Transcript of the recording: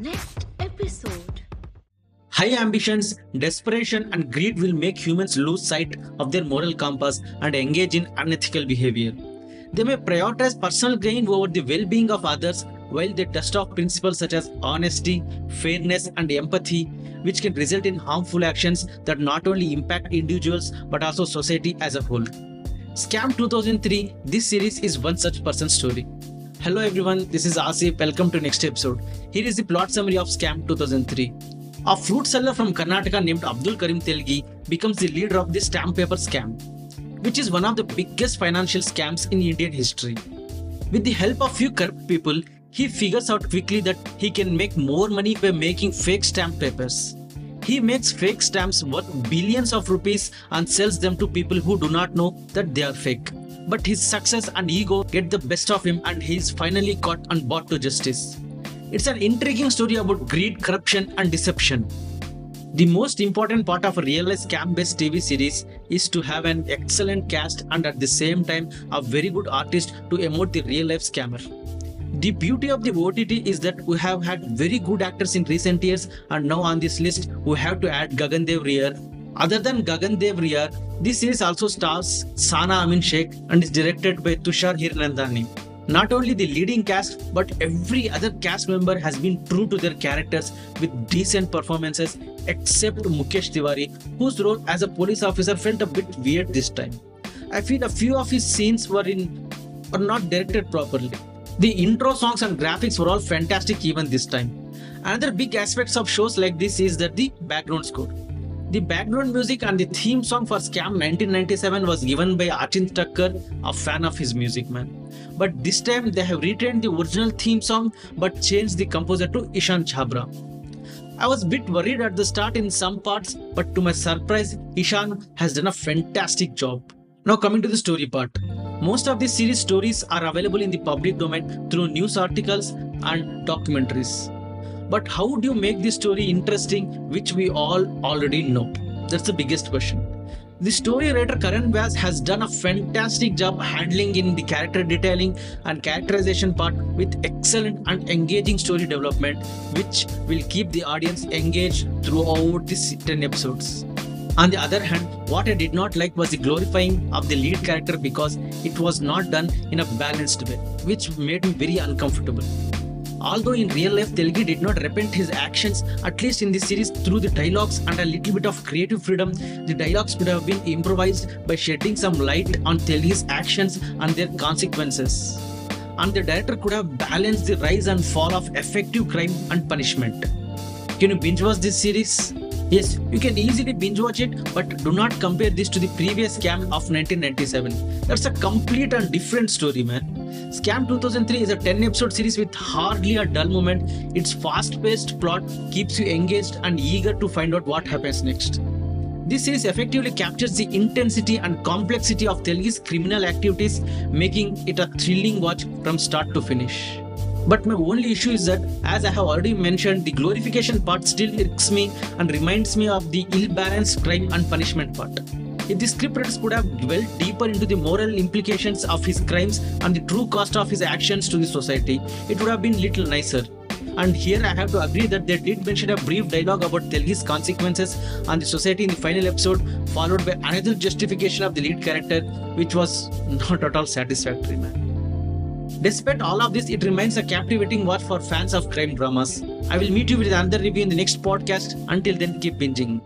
next episode. High ambitions, desperation, and greed will make humans lose sight of their moral compass and engage in unethical behavior. They may prioritize personal gain over the well being of others while they dust off principles such as honesty, fairness, and empathy, which can result in harmful actions that not only impact individuals but also society as a whole. Scam 2003, this series is one such person's story. Hello everyone, this is Asif. Welcome to next episode. Here is the plot summary of Scam 2003. A fruit seller from Karnataka named Abdul Karim Telgi becomes the leader of the stamp paper scam, which is one of the biggest financial scams in Indian history. With the help of few corrupt people, he figures out quickly that he can make more money by making fake stamp papers. He makes fake stamps worth billions of rupees and sells them to people who do not know that they are fake. But his success and ego get the best of him and he is finally caught and brought to justice. It's an intriguing story about greed, corruption, and deception. The most important part of a real life scam based TV series is to have an excellent cast and at the same time a very good artist to emote the real life scammer. The beauty of the OTT is that we have had very good actors in recent years, and now on this list, we have to add Gagan Dev Riar. Other than Gagan Dev Riar, this series also stars Sana Amin Sheikh and is directed by Tushar Hiranandani. Not only the leading cast, but every other cast member has been true to their characters with decent performances, except Mukesh Tiwari, whose role as a police officer felt a bit weird this time. I feel a few of his scenes were in were not directed properly. The intro songs and graphics were all fantastic even this time. Another big aspects of shows like this is that the background score. The background music and the theme song for Scam 1997 was given by Achint Thakkar, a fan of his music man. But this time they have retained the original theme song but changed the composer to Ishan Chabra. I was a bit worried at the start in some parts, but to my surprise, Ishan has done a fantastic job. Now coming to the story part. Most of the series stories are available in the public domain through news articles and documentaries. But how do you make this story interesting, which we all already know? That's the biggest question. The story writer Karan Vyas has done a fantastic job handling in the character detailing and characterization part with excellent and engaging story development, which will keep the audience engaged throughout the 10 episodes. On the other hand, what I did not like was the glorifying of the lead character because it was not done in a balanced way, which made me very uncomfortable. Although in real life Telgi did not repent his actions, at least in this series through the dialogues and a little bit of creative freedom, the dialogues could have been improvised by shedding some light on Telgi's actions and their consequences. And the director could have balanced the rise and fall of effective crime and punishment. Can you binge watch this series? Yes, you can easily binge watch it, but do not compare this to the previous scam of 1997. That's a complete and different story, man. Scam 2003 is a 10 episode series with hardly a dull moment. Its fast paced plot keeps you engaged and eager to find out what happens next. This series effectively captures the intensity and complexity of Telgi's criminal activities, making it a thrilling watch from start to finish. But my only issue is that, as I have already mentioned, the glorification part still irks me and reminds me of the ill balanced crime and punishment part. If the scriptwriters could have dwelled deeper into the moral implications of his crimes and the true cost of his actions to the society, it would have been little nicer. And here I have to agree that they did mention a brief dialogue about Telgi's consequences on the society in the final episode, followed by another justification of the lead character, which was not at all satisfactory, man. Despite all of this, it remains a captivating watch for fans of crime dramas. I will meet you with another review in the next podcast. Until then, keep binging.